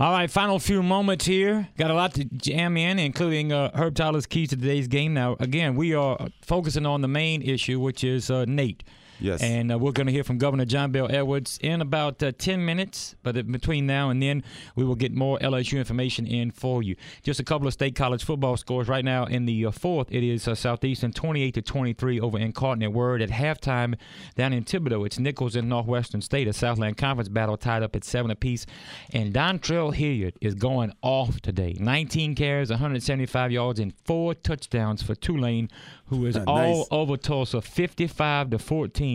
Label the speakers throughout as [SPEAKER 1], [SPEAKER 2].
[SPEAKER 1] All right, final few moments here. Got a lot to jam in, including uh, Herb Tyler's keys to today's game. Now, again, we are focusing on the main issue, which is uh, Nate.
[SPEAKER 2] Yes.
[SPEAKER 1] And uh, we're going to hear from Governor John Bel Edwards in about uh, 10 minutes. But between now and then, we will get more LSU information in for you. Just a couple of state college football scores right now. In the uh, fourth, it is uh, Southeastern 28 to 23 over in Incarnate Word. At halftime, down in Thibodaux, it's Nicholls and Northwestern State. A Southland Conference battle tied up at seven apiece. And Dontrell Hilliard is going off today. 19 carries, 175 yards, and four touchdowns for Tulane, who is
[SPEAKER 2] Nice.
[SPEAKER 1] all over Tulsa, 55 to 14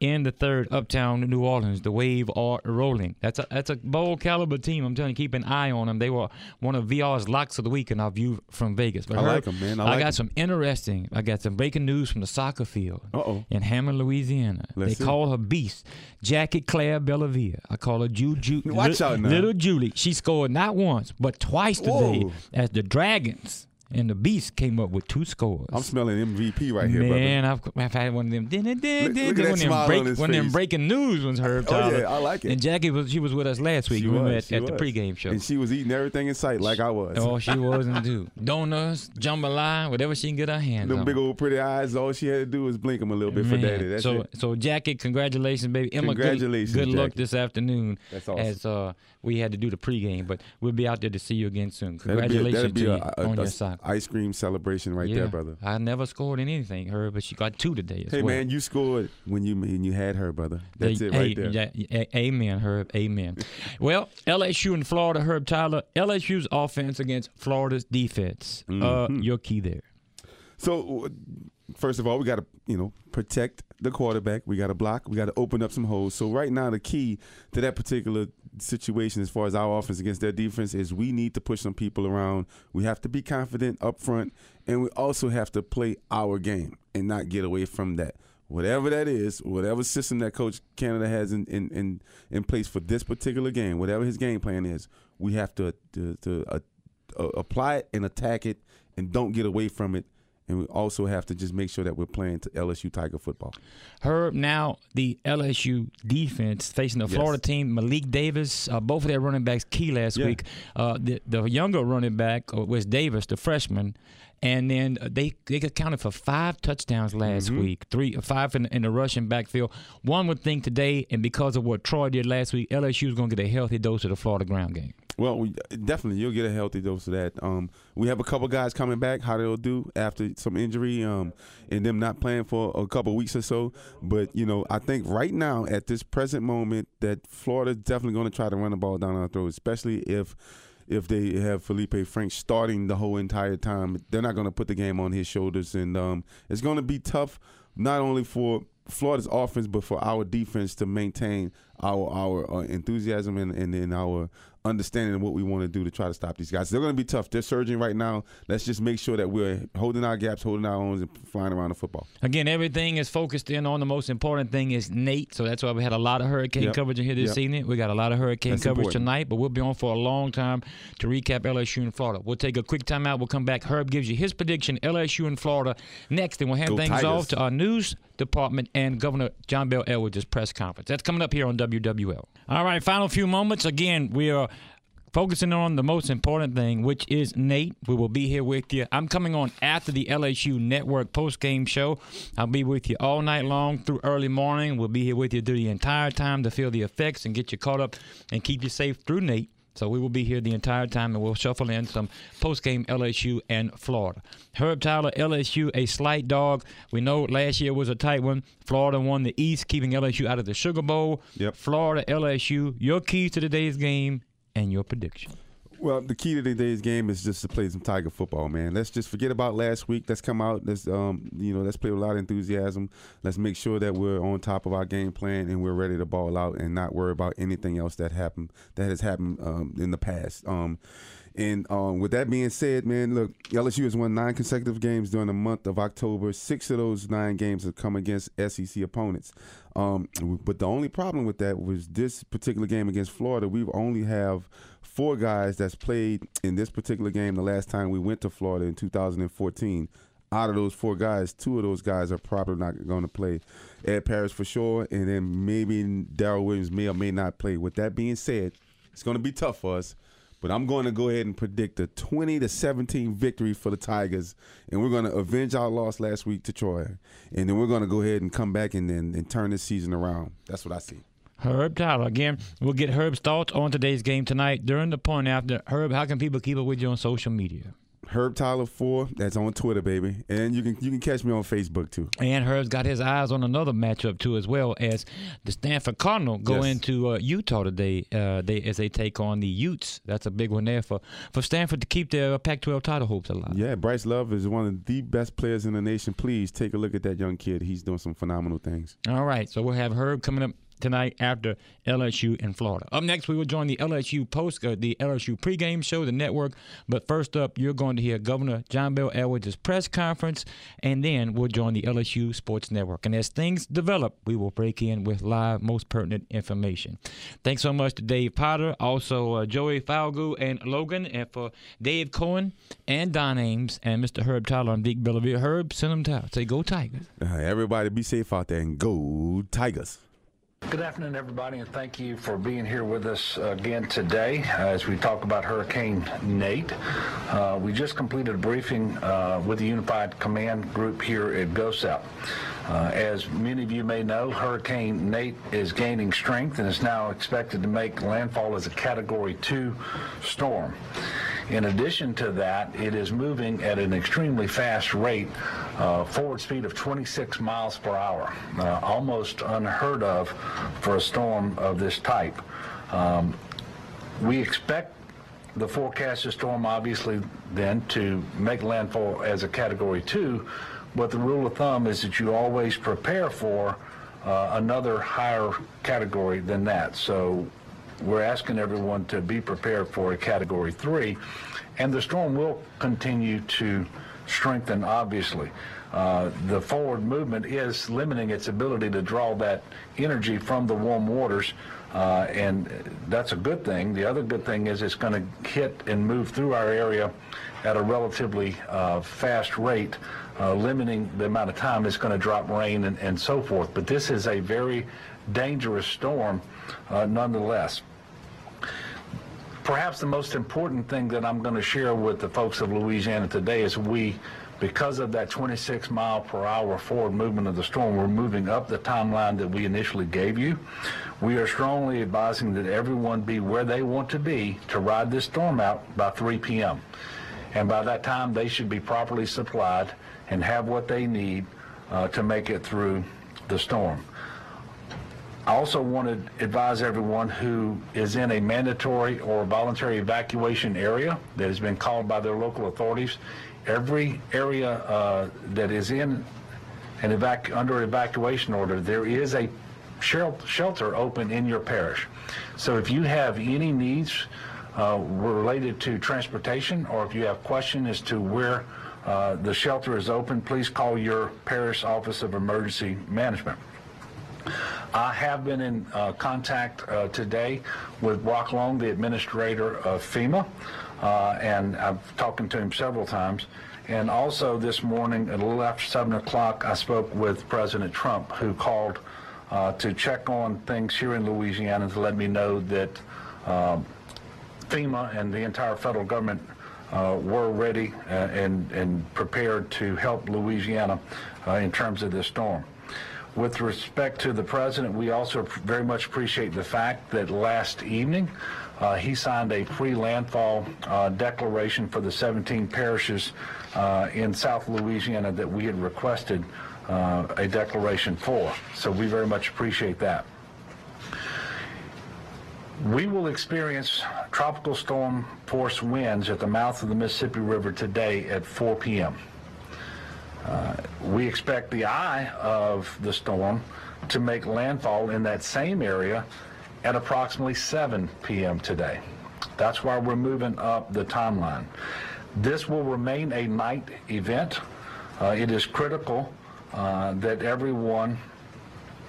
[SPEAKER 1] in the third. Uptown New Orleans, the wave are rolling. That's a that's a bowl caliber team. I'm telling you, keep an eye on them. They were one of VR's locks of the week in our view from Vegas. But
[SPEAKER 2] I like
[SPEAKER 1] Herb,
[SPEAKER 2] 'em, man. I
[SPEAKER 1] I,
[SPEAKER 2] like
[SPEAKER 1] got
[SPEAKER 2] 'em.
[SPEAKER 1] some interesting. I got some breaking news from the soccer field
[SPEAKER 2] Uh-oh.
[SPEAKER 1] in Hammond, Louisiana.
[SPEAKER 2] Let's
[SPEAKER 1] they
[SPEAKER 2] see.
[SPEAKER 1] call her Beast, Jackie Claire Bellavia. I call her Ju Ju.
[SPEAKER 2] Watch
[SPEAKER 1] Li-
[SPEAKER 2] out now.
[SPEAKER 1] Little Julie. She scored not once but twice today
[SPEAKER 2] Whoa.
[SPEAKER 1] as the Dragons and the Beast came up with two scores.
[SPEAKER 2] I'm smelling MVP right here,
[SPEAKER 1] Man,
[SPEAKER 2] brother.
[SPEAKER 1] I've, I've had one of them. Din, din, din,
[SPEAKER 2] Look- look at
[SPEAKER 1] one of them
[SPEAKER 2] smile
[SPEAKER 1] break,
[SPEAKER 2] on
[SPEAKER 1] one of them breaking news ones, Herb
[SPEAKER 2] Oh,
[SPEAKER 1] Tyler.
[SPEAKER 2] yeah, I like it.
[SPEAKER 1] And Jackie was she was with us last week.
[SPEAKER 2] She
[SPEAKER 1] we
[SPEAKER 2] was,
[SPEAKER 1] at the
[SPEAKER 2] was.
[SPEAKER 1] pregame show.
[SPEAKER 2] And she was eating everything in sight like I was.
[SPEAKER 1] Oh, she wasn't too. Donuts, jambalaya, whatever she can get her hands
[SPEAKER 2] Them
[SPEAKER 1] on.
[SPEAKER 2] big old pretty eyes, all she had to do was blink them a little bit for daddy. That's
[SPEAKER 1] so,
[SPEAKER 2] it.
[SPEAKER 1] so Jackie, congratulations, baby. Emma, good-
[SPEAKER 2] Congratulations,
[SPEAKER 1] Good, luck this afternoon.
[SPEAKER 2] That's awesome.
[SPEAKER 1] As uh, we had to do the pregame, but we'll be out there to see you again soon. Congratulations to you on your soccer.
[SPEAKER 2] Ice cream celebration right
[SPEAKER 1] yeah,
[SPEAKER 2] there, brother.
[SPEAKER 1] I never scored in anything, her, but she got two today as
[SPEAKER 2] Hey
[SPEAKER 1] well.
[SPEAKER 2] man, you scored when you when you had her, brother. That's
[SPEAKER 1] Hey,
[SPEAKER 2] it right there.
[SPEAKER 1] yeah, a- amen, Herb. Amen. well, LSU and Florida, Herb Tyler. LSU's offense against Florida's defense. Uh,
[SPEAKER 2] Mm-hmm.
[SPEAKER 1] your key there.
[SPEAKER 2] So, uh, first of all, we got to you know protect the quarterback. We got to block. We got to open up some holes. So right now, the key to that particular situation, as far as our offense against their defense, is we need to push some people around. We have to be confident up front, and we also have to play our game and not get away from that. Whatever that is, whatever system that Coach Canada has in in in, in place for this particular game, whatever his game plan is, we have to to, to uh, uh, apply it and attack it, and don't get away from it. And we also have to just make sure that we're playing to LSU Tiger football.
[SPEAKER 1] Herb, now the LSU defense facing the
[SPEAKER 2] Yes.
[SPEAKER 1] Florida team, Malik Davis, uh, both of their running backs key last
[SPEAKER 2] Yeah.
[SPEAKER 1] week. Uh, the, the younger running back uh, was Davis, the freshman. And then uh, they they accounted for five touchdowns last
[SPEAKER 2] Mm-hmm.
[SPEAKER 1] week, three five in, in the rushing backfield. One would think today, and because of what Troy did last week, LSU is going to get a healthy dose of the Florida ground game.
[SPEAKER 2] Well, we, definitely you'll get a healthy dose of that. Um, we have a couple guys coming back. How they'll do after some injury, um, and them not playing for a couple weeks or so. But you know, I think right now at this present moment that Florida's definitely going to try to run the ball down our throat, especially if if they have Feleipe Frank starting the whole entire time. They're not going to put the game on his shoulders, and um, it's going to be tough not only for Florida's offense but for our defense to maintain our our uh, enthusiasm and and, and our understanding of what we want to do to try to stop these guys. They're going to be tough. They're surging right now. Let's just make sure that we're holding our gaps, holding our owns, and flying around the football.
[SPEAKER 1] Again, everything is focused in on the most important thing is Nate. So that's why we had a lot of hurricane
[SPEAKER 2] Yep.
[SPEAKER 1] coverage in here this
[SPEAKER 2] Yep.
[SPEAKER 1] evening. We got a lot of hurricane
[SPEAKER 2] That's
[SPEAKER 1] coverage
[SPEAKER 2] important.
[SPEAKER 1] tonight, but we'll be on for a long time to recap LSU and Florida. We'll take a quick timeout. We'll come back. Herb gives you his prediction, LSU and Florida. Next, and we'll hand
[SPEAKER 2] Go
[SPEAKER 1] things
[SPEAKER 2] Tigers.
[SPEAKER 1] off to our news department and Governor John Bel Edwards' press conference. That's coming up here on WWL. All right, final few moments. Again, we are focusing on the most important thing, which is Nate. We will be here with you. I'm coming on after the LSU Network post game show. I'll be with you all night long through early morning. We'll be here with you through the entire time to feel the effects and get you caught up and keep you safe through Nate. So we will be here the entire time, and we'll shuffle in some post-game LSU and Florida. Herb Tyler, LSU, a slight dog. We know last year was a tight one. Florida won the East, keeping LSU out of the Sugar Bowl.
[SPEAKER 2] Yep.
[SPEAKER 1] Florida, LSU. Your keys to today's game and your prediction.
[SPEAKER 2] Well, the key to today's game is just to play some Tiger football, man. Let's just forget about last week. Let's come out. Let's um, you know, let's play with a lot of enthusiasm. Let's make sure that we're on top of our game plan and we're ready to ball out and not worry about anything else that happened that has happened um, in the past. Um, and um, with that being said, man, look, LSU has won nine consecutive games during the month of October. Six of those nine games have come against SEC opponents. Um, but the only problem with that was this particular game against Florida. We only have four guys that's played in this particular game the last time we went to Florida in 2014. Out of those four guys, two of those guys are probably not going to play. Ed Paris for sure, and then maybe Darrel Williams may or may not play. With that being said, it's going to be tough for us. But I'm going to go ahead and predict a 20 to 17 victory for the Tigers, and we're going to avenge our loss last week to Troy, and then we're going to go ahead and come back and then and turn this season around. That's what I see.
[SPEAKER 1] Herb Tyler. Again, we'll get Herb's thoughts on today's game tonight during the point after. Herb, how can people keep up with you on social media?
[SPEAKER 2] Herb Tyler four. That's on Twitter, baby, and you can you can catch me on Facebook too.
[SPEAKER 1] And Herb's got his eyes on another matchup too, as well as the Stanford Cardinal go
[SPEAKER 2] Yes.
[SPEAKER 1] into uh, Utah today. Uh, they as they take on the Utes. That's a big one there for for Stanford to keep their Pac-12 title hopes alive.
[SPEAKER 2] Yeah, Bryce Love is one of the best players in the nation. Please take a look at that young kid. He's doing some phenomenal things.
[SPEAKER 1] All right, so we'll have Herb coming up tonight after LSU in Florida. Up next, we will join the LSU post, uh, the LSU pregame show, the network. But first up, you're going to hear Governor John Bel Edwards' press conference, and then we'll join the LSU Sports Network. And as things develop, we will break in with live, most pertinent information. Thanks so much to Dave Potter, also uh, Joey Falgu and Logan, and for Dave Cohen and Don Ames and Mr. Herb Tyler and Vic Bellavia. Herb, send them to say go Tigers.
[SPEAKER 2] Uh, everybody, be safe out there and go Tigers.
[SPEAKER 3] Good afternoon, everybody, and thank you for being here with us again today as we talk about Hurricane Nate. Uh, we just completed a briefing uh, with the Unified Command Group here at GOHSEP. Uh, as many of you may know, Hurricane Nate is gaining strength and is now expected to make landfall as a Category 2 storm. In addition to that, it is moving at an extremely fast rate, uh, forward speed of 26 miles per hour, uh, almost unheard of for a storm of this type. Um, we expect the forecasted storm, obviously, then to make landfall as a Category 2, but the rule of thumb is that you always prepare for uh, another higher category than that. So we're asking everyone to be prepared for a Category 3, and the storm will continue to strengthen, obviously. Uh, the forward movement is limiting its ability to draw that energy from the warm waters, uh, and that's a good thing. The other good thing is it's going to hit and move through our area at a relatively uh, fast rate, uh, limiting the amount of time it's going to drop rain and, and so forth. But this is a very dangerous storm uh, nonetheless. Perhaps the most important thing that I'm going to share with the folks of Louisiana today is we, because of that 26 mile per hour forward movement of the storm, we're moving up the timeline that we initially gave you. We are strongly advising that everyone be where they want to be to ride this storm out by 3 p.m. And by that time, they should be properly supplied and have what they need uh, to make it through the storm. I also want to advise everyone who is in a mandatory or voluntary evacuation area that has been called by their local authorities. Every area uh, that is in an evac- under evacuation order, there is a shelter open in your parish. So if you have any needs uh, related to transportation, or if you have questions as to where uh, the shelter is open, please call your parish office of emergency management. I have been in uh, contact uh, today with Brock Long, the administrator of FEMA, uh, and I've talked to him several times. And also this morning, at a little after 7 o'clock, I spoke with President Trump, who called uh, to check on things here in Louisiana to let me know that um, FEMA and the entire federal government uh, were ready uh, and, and prepared to help Louisiana uh, in terms of this storm. With respect to the president, we also very much appreciate the fact that last evening uh, he signed a pre-landfall uh, declaration for the 17 parishes uh, in South Louisiana that we had requested uh, a declaration for. So we very much appreciate that. We will experience tropical storm force winds at the mouth of the Mississippi River today at 4 p.m. Uh, we expect the eye of the storm to make landfall in that same area at approximately 7 p.m. today. That's why we're moving up the timeline. This will remain a night event. Uh, it is critical uh, that everyone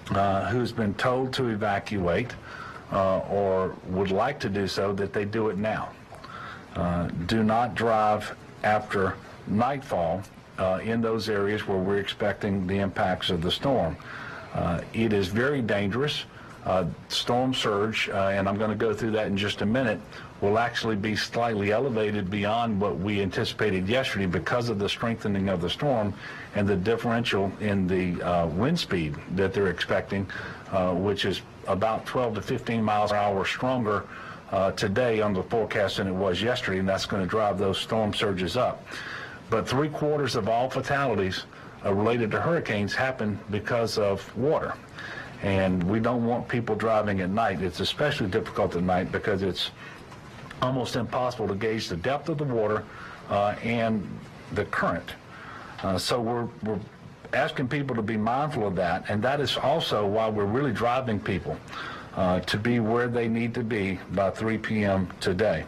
[SPEAKER 3] uh, who's been told to evacuate uh, or would like to do so, that they do it now. Do not drive after nightfall in those areas where we're expecting the impacts of the storm. Uh, it is very dangerous. Uh, storm surge, uh, and I'm going to go through that in just a minute, will actually be slightly elevated beyond what we anticipated yesterday because of the strengthening of the storm and the differential in the uh, wind speed that they're expecting, uh, which is about 12 to 15 miles per hour stronger uh, today on the forecast than it was yesterday, and that's going to drive those storm surges up. But three quarters of all fatalities uh, related to hurricanes happen because of water. And we don't want people driving at night. It's especially difficult at night because it's almost impossible to gauge the depth of the water uh, and the current. Uh, so we're, we're asking people to be mindful of that, and that is also why we're really driving people uh, to be where they need to be by 3 p.m. today.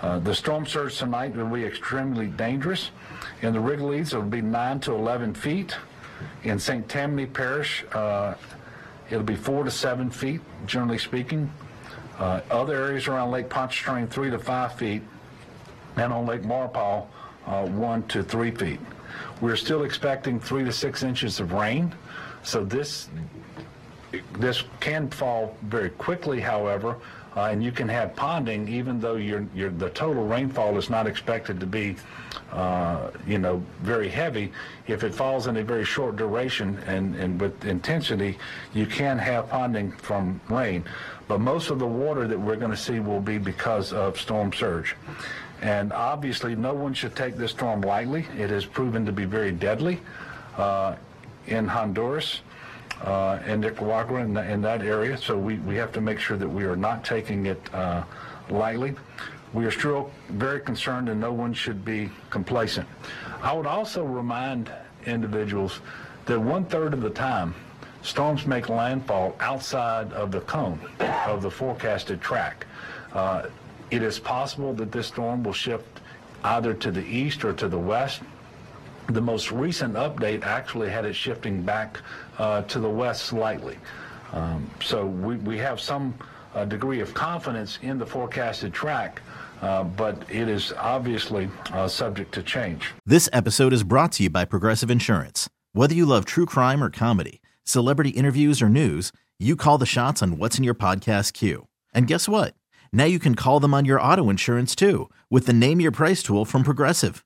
[SPEAKER 3] Uh, the storm surge tonight will be extremely dangerous. In the Rigolets, it will be 9 to 11 feet. In St. Tammany Parish, uh, it'll be 4 to 7 feet, generally speaking. Uh, other areas around Lake Pontchartrain, 3 to 5 feet. And on Lake Maurepas, uh, 1 to 3 feet. We're still expecting 3 to 6 inches of rain. So this this can fall very quickly, however, uh, and you can have ponding even though the total rainfall is not expected to be, uh, you know, very heavy. If it falls in a very short duration and, and with intensity, you can have ponding from rain. But most of the water that we're going to see will be because of storm surge. And obviously, no one should take this storm lightly. It has proven to be very deadly uh, in Honduras uh, and Nicaragua in, in, that area. So we, we have to make sure that we are not taking it uh, lightly. We are still very concerned and no one should be complacent. I would also remind individuals that one third of the time storms make landfall outside of the cone of the forecasted track. Uh, it is possible that this storm will shift either to the east or to the west the most recent update actually had it shifting back uh, to the west slightly. Um, so we, we have some uh, degree of confidence in the forecasted track, uh, but it is obviously uh, subject to change.
[SPEAKER 4] This episode is brought to you by Progressive Insurance. Whether you love true crime or comedy, celebrity interviews or news, you call the shots on what's in your podcast queue. And guess what? Now you can call them on your auto insurance too with the Name Your Price tool from Progressive.